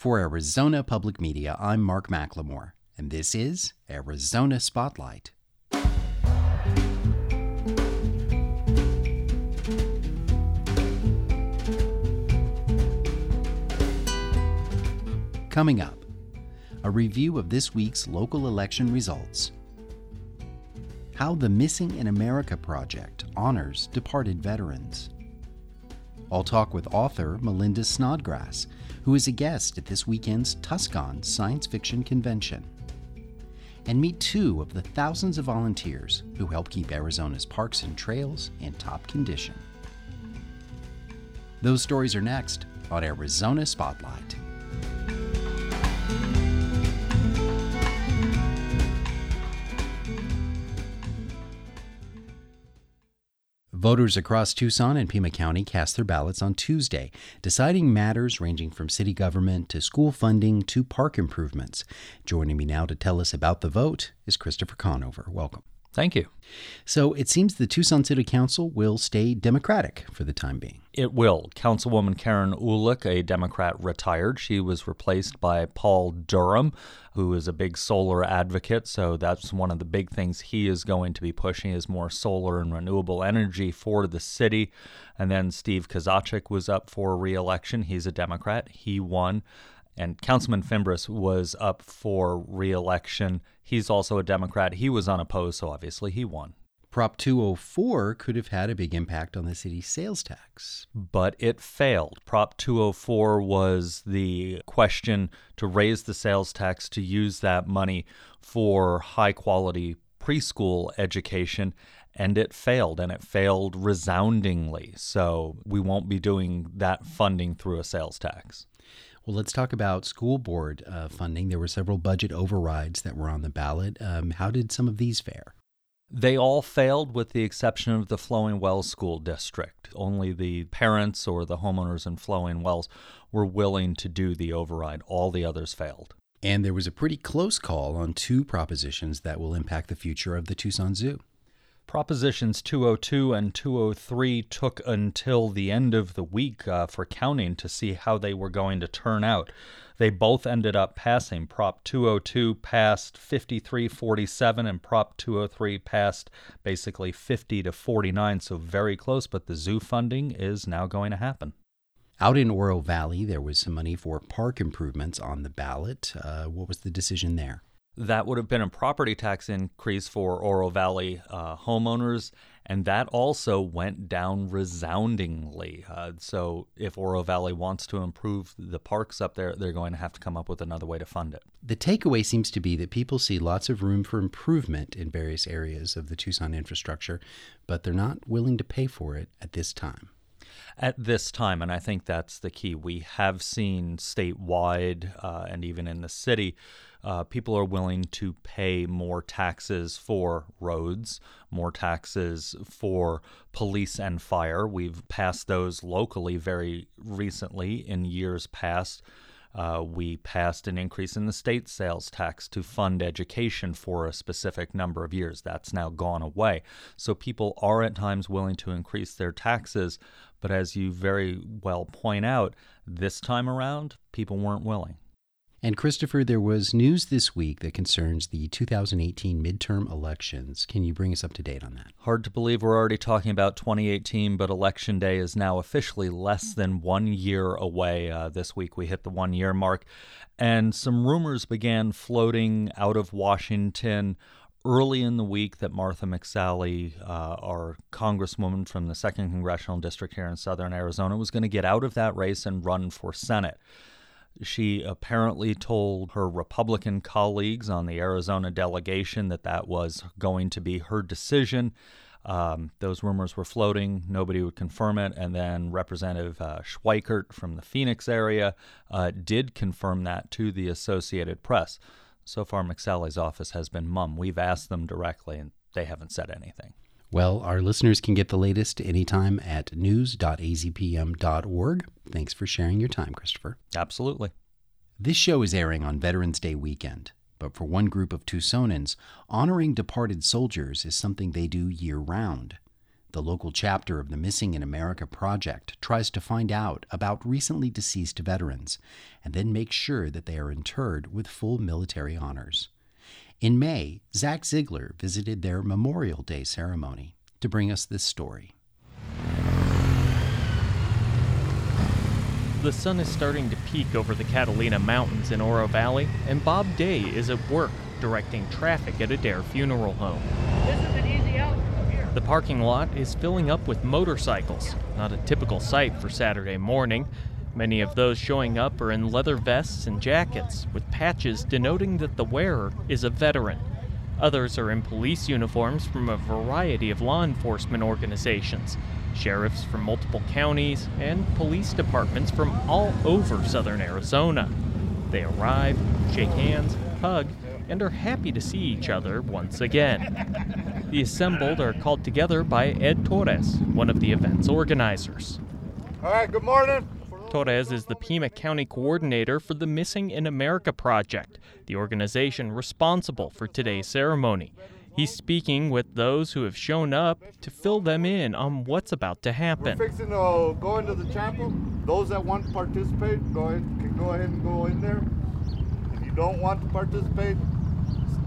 For Arizona Public Media, I'm Mark McLemore, and this is Arizona Spotlight. Coming up, a review of this week's local election results. How the Missing in America Project honors departed veterans. I'll talk with author Melinda Snodgrass, who is a guest at this weekend's Tuscon Science Fiction Convention. And meet two of the thousands of volunteers who help keep Arizona's parks and trails in top condition. Those stories are next on Arizona Spotlight. Voters across Tucson and Pima County cast their ballots on Tuesday, deciding matters ranging from city government to school funding to park improvements. Joining me now to tell us about the vote is Christopher Conover. Welcome. Thank you. So it seems the Tucson City Council will stay Democratic for the time being. It will. Councilwoman Karen Uhlich, a Democrat, retired. She was replaced by Paul Durham, who is a big solar advocate. So that's one of the big things he is going to be pushing is more solar and renewable energy for the city. And then Steve Kozachik was up for reelection. He's a Democrat. He won. And Councilman Fimbres was up for reelection. He's also a Democrat. He was unopposed, so obviously he won. Prop 204 could have had a big impact on the city's sales tax. But it failed. Prop 204 was the question to raise the sales tax to use that money for high quality preschool education, and it failed, and it failed resoundingly. So we won't be doing that funding through a sales tax. Well, let's talk about school board uh, funding. There were several budget overrides that were on the ballot. Um, how did some of these fare? They all failed with the exception of the Flowing Wells School District. Only the parents or the homeowners in Flowing Wells were willing to do the override. All the others failed. And there was a pretty close call on two propositions that will impact the future of the Tucson Zoo. Propositions 202 and 203 took until the end of the week uh, for counting to see how they were going to turn out. They both ended up passing. Prop 202 passed 53 47, and Prop 203 passed basically 50 to 49, so very close, but the zoo funding is now going to happen. Out in Oro Valley, there was some money for park improvements on the ballot. Uh, what was the decision there? That would have been a property tax increase for Oro Valley uh, homeowners, and that also went down resoundingly. Uh, so, if Oro Valley wants to improve the parks up there, they're going to have to come up with another way to fund it. The takeaway seems to be that people see lots of room for improvement in various areas of the Tucson infrastructure, but they're not willing to pay for it at this time at this time, and I think that's the key. We have seen statewide uh, and even in the city, uh, people are willing to pay more taxes for roads, more taxes for police and fire. We've passed those locally very recently in years past. Uh, we passed an increase in the state sales tax to fund education for a specific number of years. That's now gone away. So people are at times willing to increase their taxes, but as you very well point out, this time around, people weren't willing. And Christopher, there was news this week that concerns the 2018 midterm elections. Can you bring us up to date on that? Hard to believe we're already talking about 2018, but Election Day is now officially less than one year away. Uh, this week we hit the one year mark, and some rumors began floating out of Washington early in the week that Martha McSally, uh, our congresswoman from the 2nd Congressional District here in southern Arizona, was going to get out of that race and run for Senate. She apparently told her Republican colleagues on the Arizona delegation that that was going to be her decision. Um, those rumors were floating. Nobody would confirm it. And then Representative uh, Schweikert from the Phoenix area uh, did confirm that to the Associated Press. So far, McSally's office has been mum. We've asked them directly, and they haven't said anything. Well, our listeners can get the latest anytime at news.azpm.org. Thanks for sharing your time, Christopher. Absolutely. This show is airing on Veterans Day weekend, but for one group of Tucsonans, honoring departed soldiers is something they do year round. The local chapter of the Missing in America Project tries to find out about recently deceased veterans and then make sure that they are interred with full military honors. In May, Zach Ziegler visited their Memorial Day ceremony to bring us this story. The sun is starting to peek over the Catalina Mountains in Oro Valley, and Bob Day is at work directing traffic at Adair Funeral Home. The parking lot is filling up with motorcycles, not a typical sight for Saturday morning. Many of those showing up are in leather vests and jackets, with patches denoting that the wearer is a veteran. Others are in police uniforms from a variety of law enforcement organizations, sheriffs from multiple counties, and police departments from all over southern Arizona. They arrive, shake hands, hug, and are happy to see each other once again. The assembled are called together by Ed Torres, one of the event's organizers. All right, good morning. Torres is the Pima County coordinator for the Missing in America Project, the organization responsible for today's ceremony. He's speaking with those who have shown up to fill them in on what's about to happen. We're fixing to go into the chapel. Those that want to participate, go ahead, can go ahead and go in there. If you don't want to participate,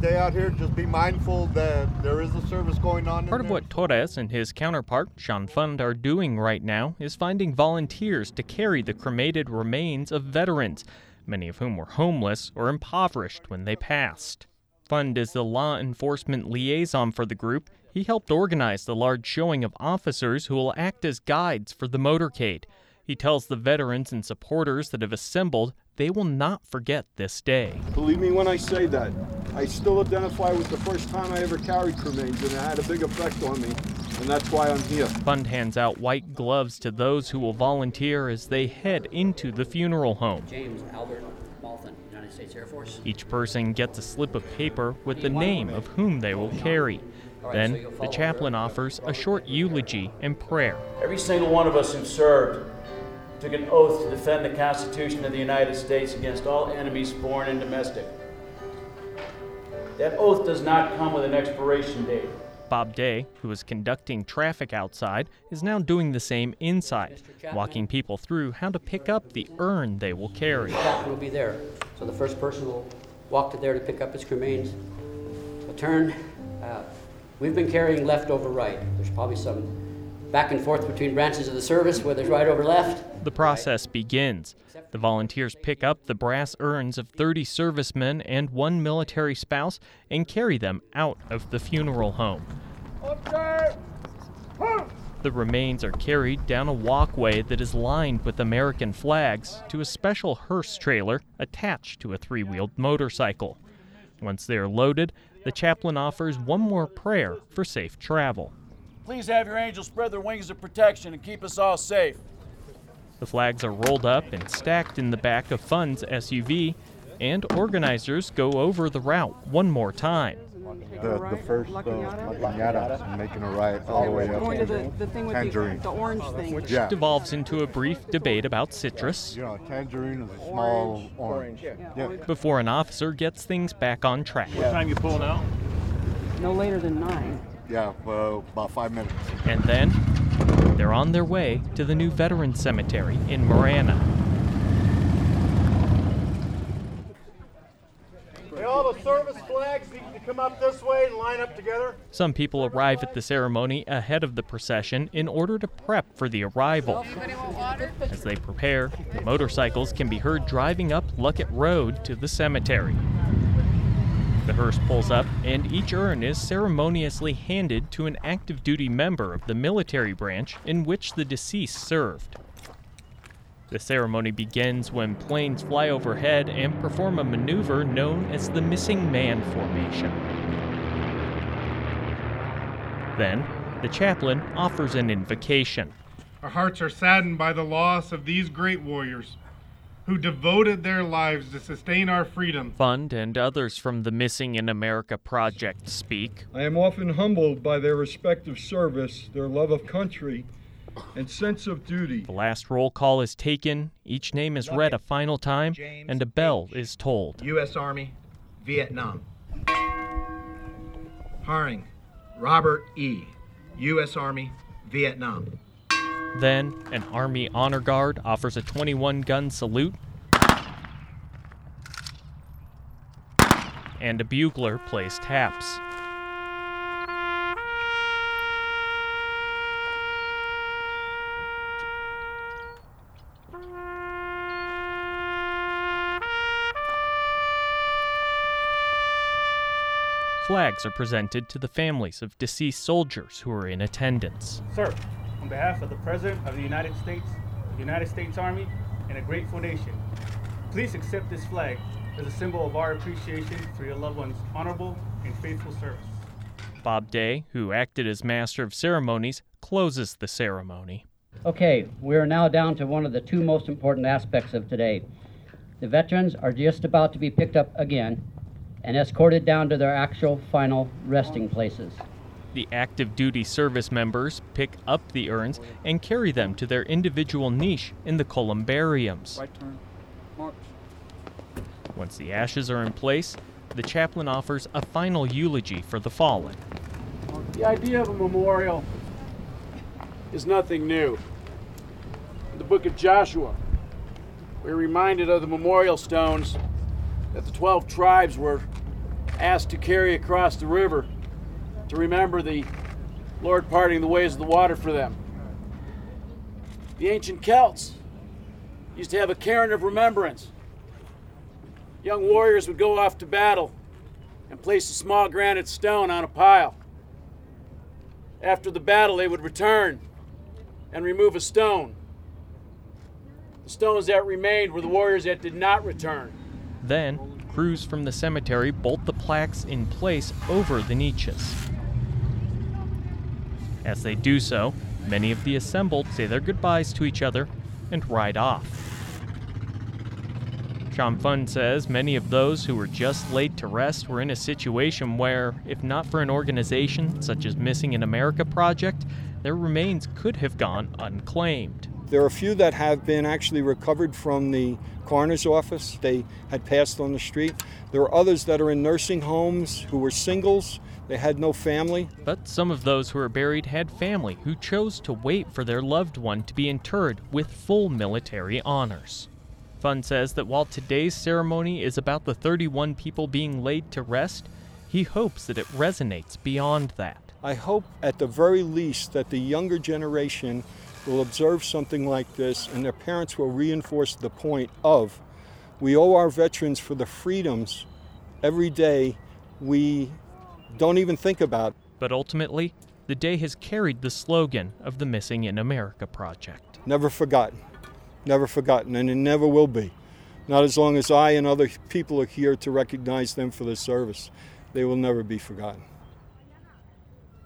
stay out here. Just be mindful that there is a service going on. Part of what Torres and his counterpart, Sean Fund, are doing right now is finding volunteers to carry the cremated remains of veterans, many of whom were homeless or impoverished when they passed. Fund is the law enforcement liaison for the group. He helped organize the large showing of officers who will act as guides for the motorcade. He tells the veterans and supporters that have assembled they will not forget this day. Believe me when I say that. I still identify with the first time I ever carried cremains, and it had a big effect on me, and that's why I'm here. Fund hands out white gloves to those who will volunteer as they head into the funeral home. James Albert Malton, United States Air Force. Each person gets a slip of paper with the name of whom they will carry. Then the chaplain offers a short eulogy and prayer. Every single one of us who served took an oath to defend the Constitution of the United States against all enemies, foreign and domestic. That oath does not come with an expiration date. Bob Day, who was conducting traffic outside, is now doing the same inside, walking people through how to pick up the urn they will carry. The captain will be there. So the first person will walk to there to pick up his cremains. A turn. Uh, we've been carrying left over right. There's probably some back and forth between branches of the service whether it's right over left. The process begins. The volunteers pick up the brass urns of 30 servicemen and one military spouse and carry them out of the funeral home. The remains are carried down a walkway that is lined with American flags to a special hearse trailer attached to a three wheeled motorcycle. Once they are loaded, the chaplain offers one more prayer for safe travel. Please have your angels spread their wings of protection and keep us all safe. The flags are rolled up and stacked in the back of Fund's SUV, and organizers go over the route one more time. The, the first uh, Cañada, making a right all the way up Going to to the, the thing with Tangerine. the, the orange thing. Which Yeah. devolves into a brief debate about citrus You know, tangerine is a small orange. Yeah. before an officer gets things back on track. What Time you pulling out? No later than nine. Yeah, uh, about five minutes. And then they're on their way to the new veteran cemetery in Marana. Hey, all the service flags need to come up this way and line up together. Some people arrive at the ceremony ahead of the procession in order to prep for the arrival. As they prepare, the motorcycles can be heard driving up Luckett Road to the cemetery. The hearse pulls up, and each urn is ceremoniously handed to an active duty member of the military branch in which the deceased served. The ceremony begins when planes fly overhead and perform a maneuver known as the Missing Man Formation. Then, the chaplain offers an invocation. Our hearts are saddened by the loss of these great warriors who devoted their lives to sustain our freedom. Fund and others from the Missing in America Project speak. I am often humbled by their respective service, their love of country, and sense of duty. The last roll call is taken, each name is read a final time, and a bell is tolled. U.S. Army, Vietnam. Haring, Robert E., U.S. Army, Vietnam. Then, an Army Honor Guard offers a 21 gun salute, and a bugler plays taps. Flags are presented to the families of deceased soldiers who are in attendance. Sir, on behalf of the President of the United States, the United States Army, and a grateful nation, please accept this flag as a symbol of our appreciation for your loved one's honorable and faithful service. Bob Day, who acted as master of ceremonies, closes the ceremony. Okay, we are now down to one of the two most important aspects of today. The veterans are just about to be picked up again and escorted down to their actual final resting places. The active duty service members pick up the urns and carry them to their individual niche in the columbariums. Right. Once the ashes are in place, the chaplain offers a final eulogy for the fallen. The idea of a memorial is nothing new. In the book of Joshua, we're reminded of the memorial stones that the 12 tribes were asked to carry across the river to remember the Lord parting the ways of the water for them. The ancient Celts used to have a cairn of remembrance. Young warriors would go off to battle and place a small granite stone on a pile. After the battle, they would return and remove a stone. The stones that remained were the warriors that did not return. Then, crews from the cemetery bolt the plaques in place over the niches. As they do so, many of the assembled say their goodbyes to each other and ride off. Sean Fun says many of those who were just laid to rest were in a situation where, if not for an organization such as Missing in America Project, their remains could have gone unclaimed. There are a few that have been actually recovered from the coroner's office. They had passed on the street. There are others that are in nursing homes who were singles. They had no family. But some of those who were buried had family who chose to wait for their loved one to be interred with full military honors. Fun says that while today's ceremony is about the 31 people being laid to rest, he hopes that it resonates beyond that. I hope at the very least that the younger generation will observe something like this and their parents will reinforce the point of we owe our veterans for the freedoms every day we don't even think about. But ultimately, the day has carried the slogan of the Missing in America Project. Never forgotten. Never forgotten, and it never will be. Not as long as I and other people are here to recognize them for their service. They will never be forgotten.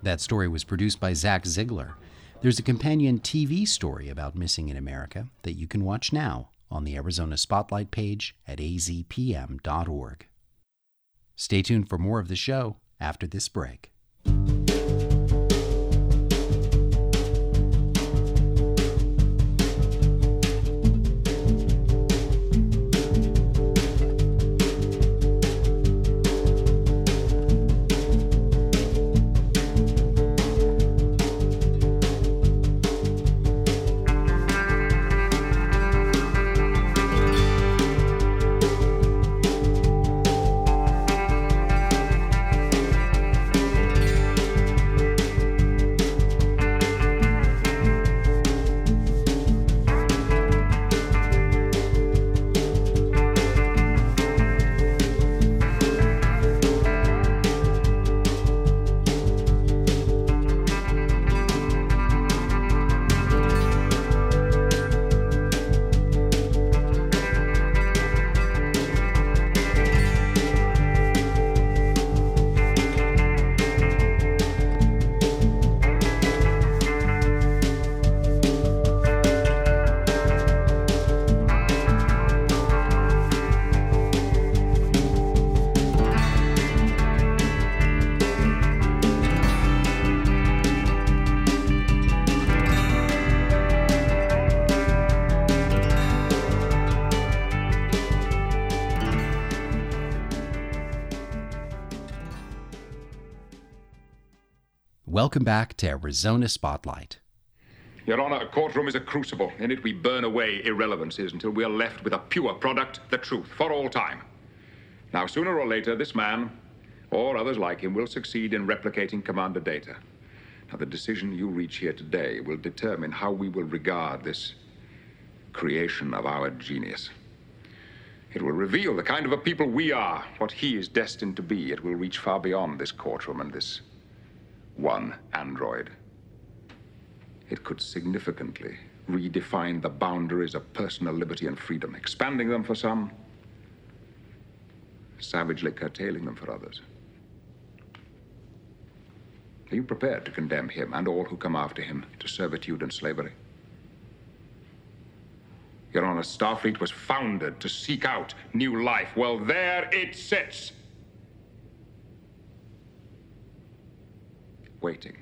That story was produced by Zach Ziegler. There's a companion TV story about Missing in America that you can watch now on the Arizona Spotlight page at azpm.org. Stay tuned for more of the show after this break. Welcome back to Arizona Spotlight. Your Honor, a courtroom is a crucible. In it, we burn away irrelevancies until we are left with a pure product, the truth, for all time. Now, sooner or later, this man, or others like him, will succeed in replicating Commander Data. Now, the decision you reach here today will determine how we will regard this creation of our genius. It will reveal the kind of a people we are, what he is destined to be. It will reach far beyond this courtroom and this one android. It could significantly redefine the boundaries of personal liberty and freedom, expanding them for some, savagely curtailing them for others. Are you prepared to condemn him and all who come after him to servitude and slavery? Your Honor, Starfleet was founded to seek out new life. Well, there it sits. Waiting.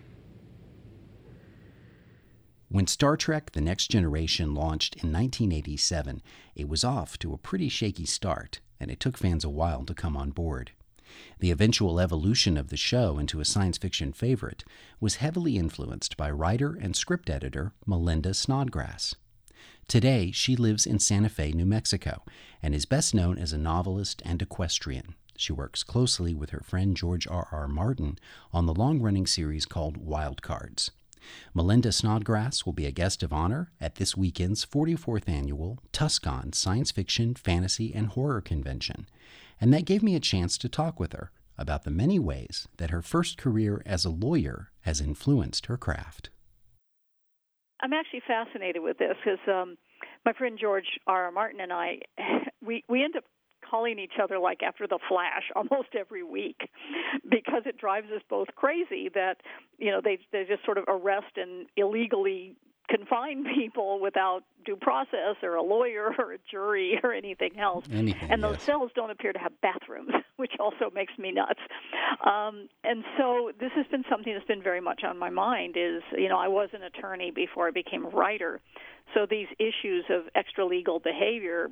When Star Trek The Next Generation launched in 1987, it was off to a pretty shaky start, and it took fans a while to come on board. The eventual evolution of the show into a science fiction favorite was heavily influenced by writer and script editor Melinda Snodgrass. Today, she lives in Santa Fe, New Mexico, and is best known as a novelist and equestrian. She works closely with her friend George R. R. Martin on the long running series called Wild Cards. Melinda Snodgrass will be a guest of honor at this weekend's 44th annual Tucson Science Fiction, Fantasy, and Horror Convention, and that gave me a chance to talk with her about the many ways that her first career as a lawyer has influenced her craft. I'm actually fascinated with this because um, my friend George R. R. Martin and I, we we end up calling each other like after the flash almost every week because it drives us both crazy that you know they they just sort of arrest and illegally confine people without due process or a lawyer or a jury or anything else. Anything, and those yes. cells don't appear to have bathrooms, which also makes me nuts. Um, and so this has been something that's been very much on my mind. Is you know I was an attorney before I became a writer, so these issues of extra legal behavior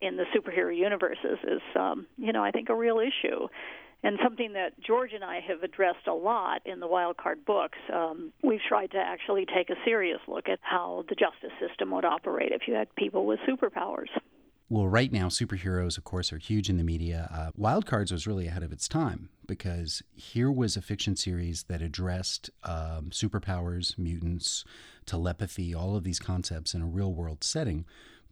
in the superhero universes is um, you know I think a real issue and something that George and I have addressed a lot in the Wildcard books. Um, we've tried to actually take a serious look at how the justice system would operate if you had people with superpowers. Well, right now, superheroes, of course, are huge in the media. Uh, Wild Cards was really ahead of its time because here was a fiction series that addressed um, superpowers, mutants, telepathy, all of these concepts in a real world setting.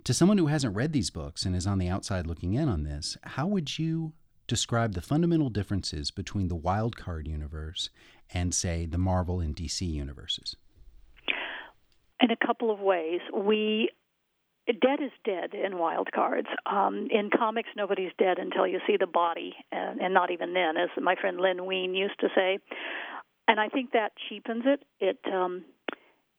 To someone who hasn't read these books and is on the outside looking in on this, how would you describe the fundamental differences between the Wild Card universe and, say, the Marvel and DC universes? In a couple of ways, we dead is dead in wild cards. Um, in comics, nobody's dead until you see the body, and, and not even then, as my friend Len Wein used to say. And I think that cheapens it. It um,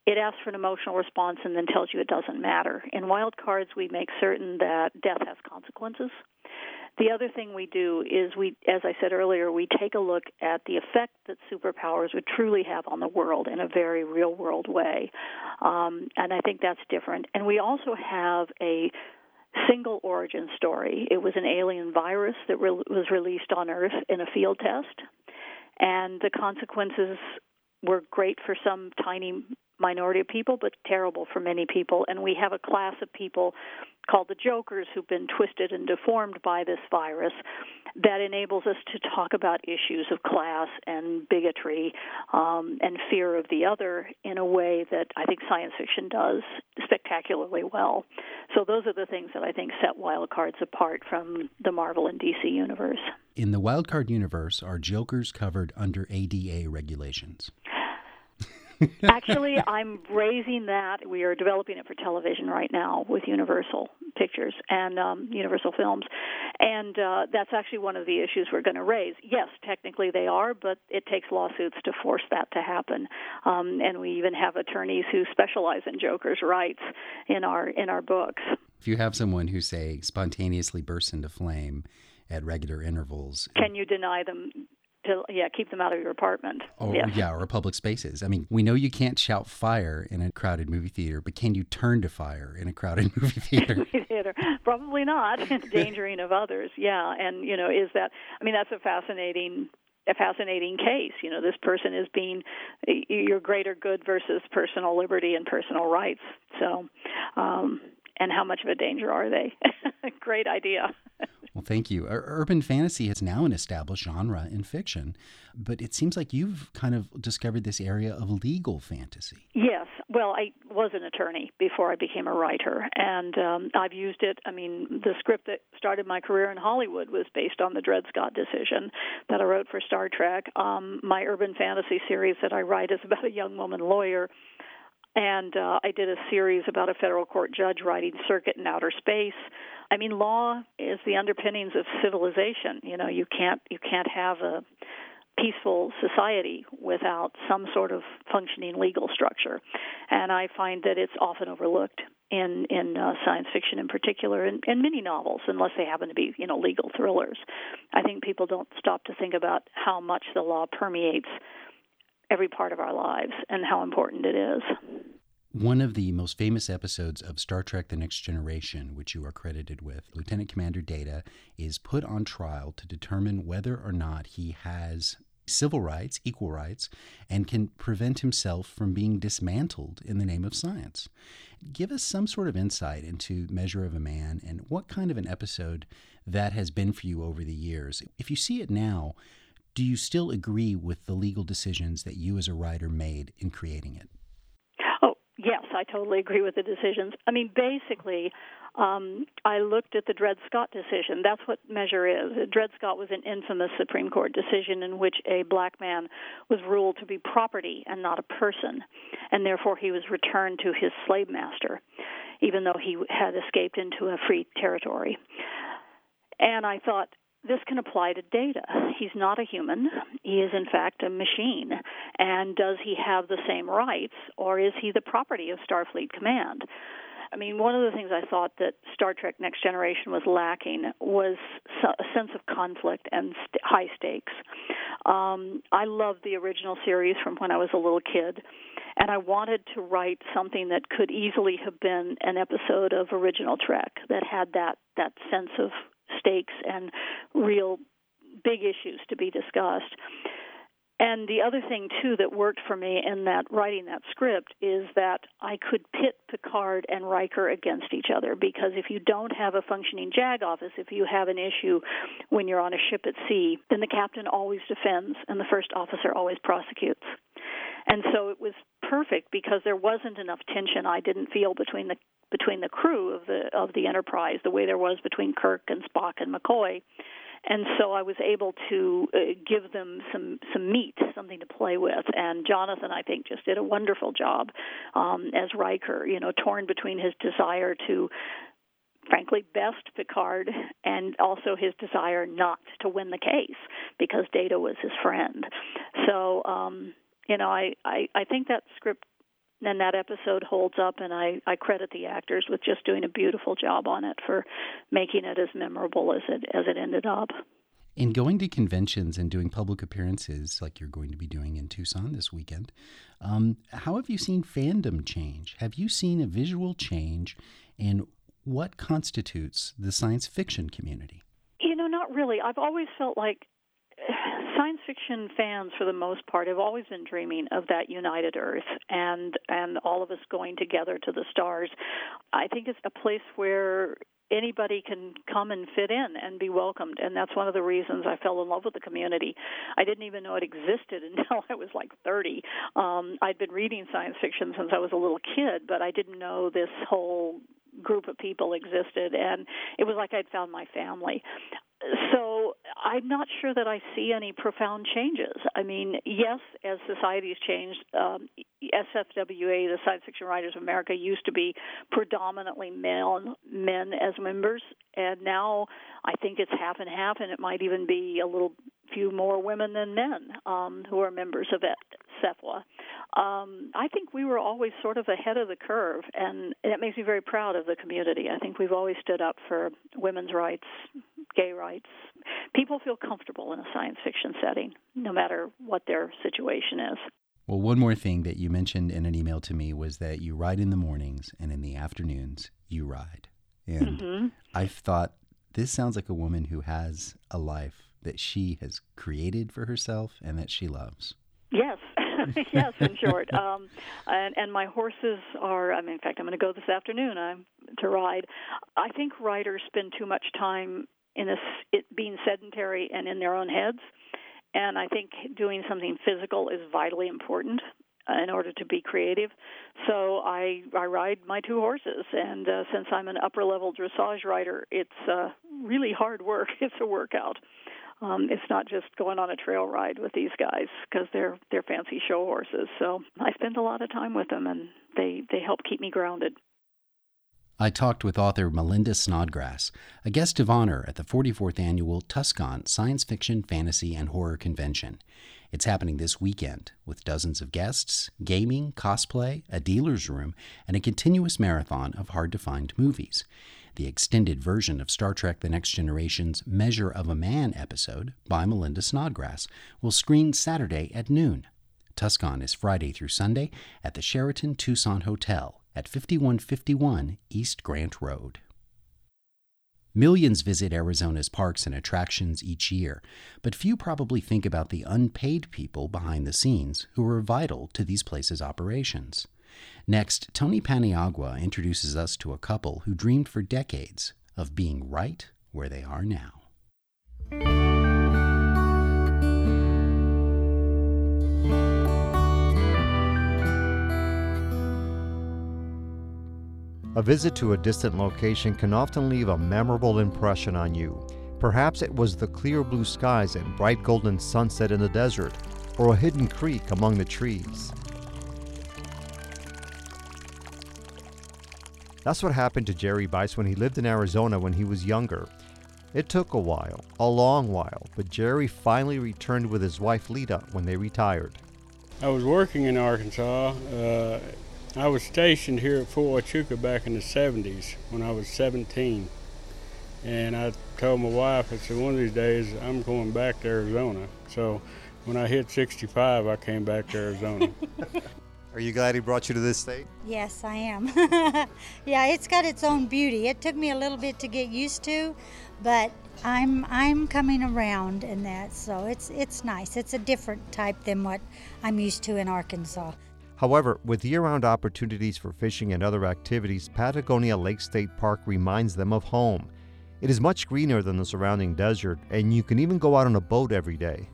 it asks for an emotional response and then tells you it doesn't matter. In wild cards, we make certain that death has consequences. The other thing we do is we, as I said earlier, we take a look at the effect that superpowers would truly have on the world in a very real world way. Um, and I think that's different. And we also have a single origin story. It was an alien virus that re- was released on Earth in a field test. And the consequences were great for some tiny minority of people, but terrible for many people. And we have a class of people called the jokers who've been twisted and deformed by this virus that enables us to talk about issues of class and bigotry um, and fear of the other in a way that I think science fiction does spectacularly well. So those are the things that I think set Wild Cards apart from the Marvel and DC universe. In the Wild Card universe, are jokers covered under ADA regulations? Actually, I'm raising that. We are developing it for television right now with Universal Pictures and um, Universal Films, and uh, that's actually one of the issues we're going to raise. Yes, technically they are, but it takes lawsuits to force that to happen. Um, and we even have attorneys who specialize in Joker's rights in our in our books. If you have someone who, say, spontaneously bursts into flame at regular intervals, Can you deny them? To, yeah, keep them out of your apartment. or yes. yeah, or public spaces. I mean, we know you can't shout fire in a crowded movie theater, but can you turn to fire in a crowded movie theater? theater. Probably not. Endangering of others. Yeah, and you know, is that? I mean, that's a fascinating a fascinating case. You know, this person is being your greater good versus personal liberty and personal rights. So, um, and how much of a danger are they? Great idea. Well, thank you. Urban fantasy is now an established genre in fiction, but it seems like you've kind of discovered this area of legal fantasy. Yes. Well, I was an attorney before I became a writer, and um, I've used it. I mean, the script that started my career in Hollywood was based on the Dred Scott decision that I wrote for Star Trek. Um, my urban fantasy series that I write is about a young woman lawyer and uh, I did a series about a federal court judge riding circuit in outer space. I mean, law is the underpinnings of civilization. You know, you can't you can't have a peaceful society without some sort of functioning legal structure, and I find that it's often overlooked in in uh, science fiction in particular, and, and many novels, unless they happen to be you know legal thrillers. I think people don't stop to think about how much the law permeates every part of our lives and how important it is. One of the most famous episodes of Star Trek The Next Generation, which you are credited with, Lieutenant Commander Data is put on trial to determine whether or not he has civil rights, equal rights, and can prevent himself from being dismantled in the name of science. Give us some sort of insight into Measure of a Man and what kind of an episode that has been for you over the years. If you see it now, do you still agree with the legal decisions that you as a writer made in creating it? I totally agree with the decisions. I mean, basically, um, I looked at the Dred Scott decision. That's what measure is. Dred Scott was an infamous Supreme Court decision in which a black man was ruled to be property and not a person, and therefore he was returned to his slave master, even though he had escaped into a free territory. And I thought, this can apply to data. He's not a human. He is, in fact, a machine. And does he have the same rights, or is he the property of Starfleet Command? I mean, one of the things I thought that Star Trek Next Generation was lacking was a sense of conflict and st- high stakes. Um, I loved the original series from when I was a little kid, and I wanted to write something that could easily have been an episode of original Trek that had that that sense of stakes and real big issues to be discussed. And the other thing too that worked for me in that writing that script is that I could pit Picard and Riker against each other because if you don't have a functioning JAG office, if you have an issue when you're on a ship at sea, then the captain always defends and the first officer always prosecutes. And so it was perfect because there wasn't enough tension I didn't feel between the between the crew of the of the Enterprise, the way there was between Kirk and Spock and McCoy. And so I was able to uh, give them some some meat, something to play with. And Jonathan, I think, just did a wonderful job um, as Riker. You know, torn between his desire to frankly best Picard and also his desire not to win the case because Data was his friend. So um, you know, I, I I think that script and that episode holds up and I, I credit the actors with just doing a beautiful job on it for making it as memorable as it as it ended up. In going to conventions and doing public appearances like you're going to be doing in Tucson this weekend, um, how have you seen fandom change? Have you seen a visual change in what constitutes the science fiction community? You know, not really. I've always felt like science fiction fans for the most part have always been dreaming of that united earth and and all of us going together to the stars. I think it's a place where anybody can come and fit in and be welcomed and that's one of the reasons i fell in love with the community. I didn't even know it existed until i was like 30 um i'd been reading science fiction since i was a little kid but i didn't know this whole group of people existed and it was like I'd found my family so I'm not sure that I see any profound changes. I mean, yes, as society has changed, um, SFWA, the Science Fiction Writers of America, used to be predominantly male men as members, and now I think it's half and half, and it might even be a little few more women than men um, who are members of it, SFWA. Um, I think we were always sort of ahead of the curve, and that makes me very proud of the community. I think we've always stood up for women's rights, gay rights. People feel comfortable in a science fiction setting, no matter what their situation is. Well, one more thing that you mentioned in an email to me was that you ride in the mornings and in the afternoons you ride. And mm-hmm. I've thought this sounds like a woman who has a life that she has created for herself and that she loves. Yes, yes. In short, um, and and my horses are. I mean, in fact, I'm going to go this afternoon. I'm to ride. I think riders spend too much time in this it being sedentary and in their own heads, and I think doing something physical is vitally important uh, in order to be creative. So I I ride my two horses, and uh, since I'm an upper level dressage rider, it's uh, really hard work. It's a workout. Um, it's not just going on a trail ride with these guys because they're they're fancy show horses. So I spend a lot of time with them, and they they help keep me grounded. I talked with author Melinda Snodgrass, a guest of honor at the 44th annual Tuscon Science Fiction, Fantasy, and Horror Convention. It's happening this weekend with dozens of guests, gaming, cosplay, a dealer's room, and a continuous marathon of hard to find movies. The extended version of Star Trek The Next Generation's Measure of a Man episode by Melinda Snodgrass will screen Saturday at noon. Tucson is Friday through Sunday at the Sheraton Tucson Hotel at 5151 East Grant Road. Millions visit Arizona's parks and attractions each year, but few probably think about the unpaid people behind the scenes who are vital to these places' operations. Next, Tony Paniagua introduces us to a couple who dreamed for decades of being right where they are now. A visit to a distant location can often leave a memorable impression on you. Perhaps it was the clear blue skies and bright golden sunset in the desert, or a hidden creek among the trees. That's what happened to Jerry Bice when he lived in Arizona when he was younger. It took a while, a long while, but Jerry finally returned with his wife Lita when they retired. I was working in Arkansas. Uh, I was stationed here at Fort Huachuca back in the 70s when I was 17. And I told my wife, I said, one of these days I'm going back to Arizona. So when I hit 65, I came back to Arizona. Are you glad he brought you to this state? Yes, I am. yeah, it's got its own beauty. It took me a little bit to get used to, but I'm I'm coming around in that, so it's it's nice. It's a different type than what I'm used to in Arkansas. However, with year round opportunities for fishing and other activities, Patagonia Lake State Park reminds them of home. It is much greener than the surrounding desert, and you can even go out on a boat every day.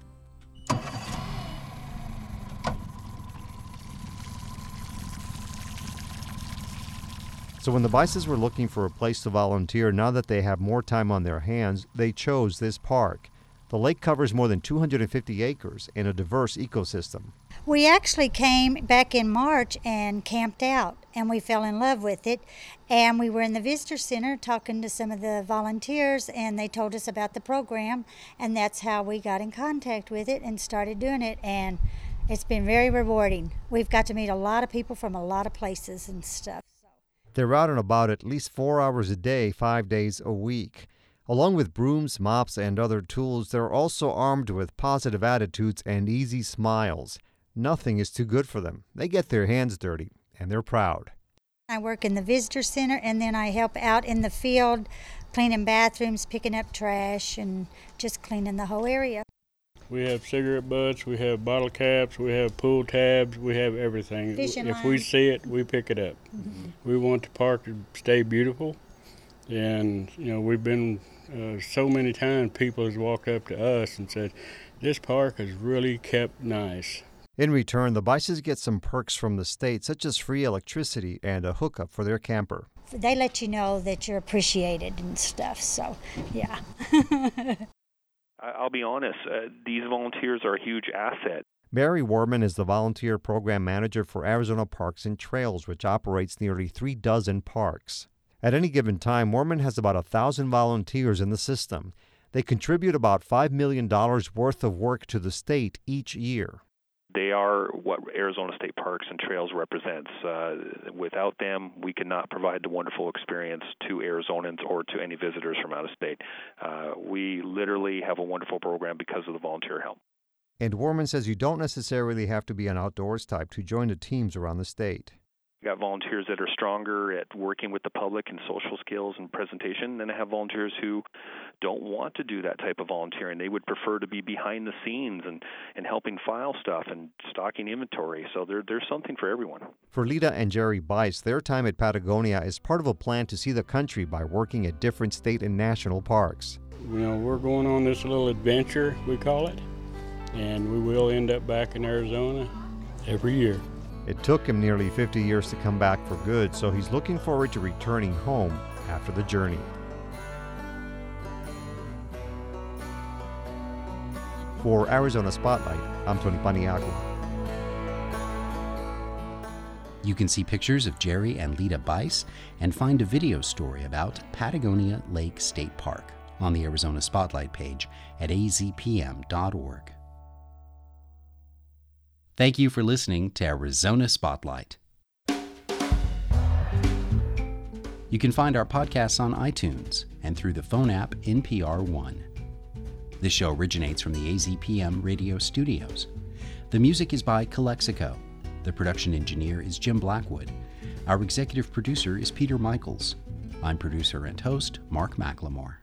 So, when the Bices were looking for a place to volunteer now that they have more time on their hands, they chose this park. The lake covers more than 250 acres in a diverse ecosystem. We actually came back in March and camped out, and we fell in love with it. And we were in the visitor center talking to some of the volunteers, and they told us about the program, and that's how we got in contact with it and started doing it. And it's been very rewarding. We've got to meet a lot of people from a lot of places and stuff. They're out and about at least four hours a day, five days a week. Along with brooms, mops, and other tools, they're also armed with positive attitudes and easy smiles. Nothing is too good for them. They get their hands dirty, and they're proud. I work in the visitor center, and then I help out in the field, cleaning bathrooms, picking up trash, and just cleaning the whole area. We have cigarette butts, we have bottle caps, we have pool tabs, we have everything. Fishing if we see it, we pick it up. Mm-hmm. We want the park to stay beautiful, and you know we've been uh, so many times people has walked up to us and said, "This park is really kept nice." In return, the Bices get some perks from the state, such as free electricity and a hookup for their camper. They let you know that you're appreciated and stuff, so yeah. I'll be honest, uh, these volunteers are a huge asset. Mary Warman is the volunteer program manager for Arizona Parks and Trails, which operates nearly three dozen parks. At any given time, Warman has about a thousand volunteers in the system. They contribute about $5 million worth of work to the state each year. They are what Arizona State Parks and Trails represents. Uh, without them, we cannot provide the wonderful experience to Arizonans or to any visitors from out of state. Uh, we literally have a wonderful program because of the volunteer help. And Warman says you don't necessarily have to be an outdoors type to join the teams around the state. We got volunteers that are stronger at working with the public and social skills and presentation. Then I have volunteers who don't want to do that type of volunteering. They would prefer to be behind the scenes and, and helping file stuff and stocking inventory. So there, there's something for everyone. For Lita and Jerry Bice, their time at Patagonia is part of a plan to see the country by working at different state and national parks. You know, we're going on this little adventure, we call it, and we will end up back in Arizona every year. It took him nearly 50 years to come back for good, so he's looking forward to returning home after the journey. For Arizona Spotlight, I'm Tony Paniagua. You can see pictures of Jerry and Lita Bice and find a video story about Patagonia Lake State Park on the Arizona Spotlight page at azpm.org. Thank you for listening to Arizona Spotlight. You can find our podcasts on iTunes and through the phone app NPR One. This show originates from the AZPM radio studios. The music is by Calexico. The production engineer is Jim Blackwood. Our executive producer is Peter Michaels. I'm producer and host Mark McLemore.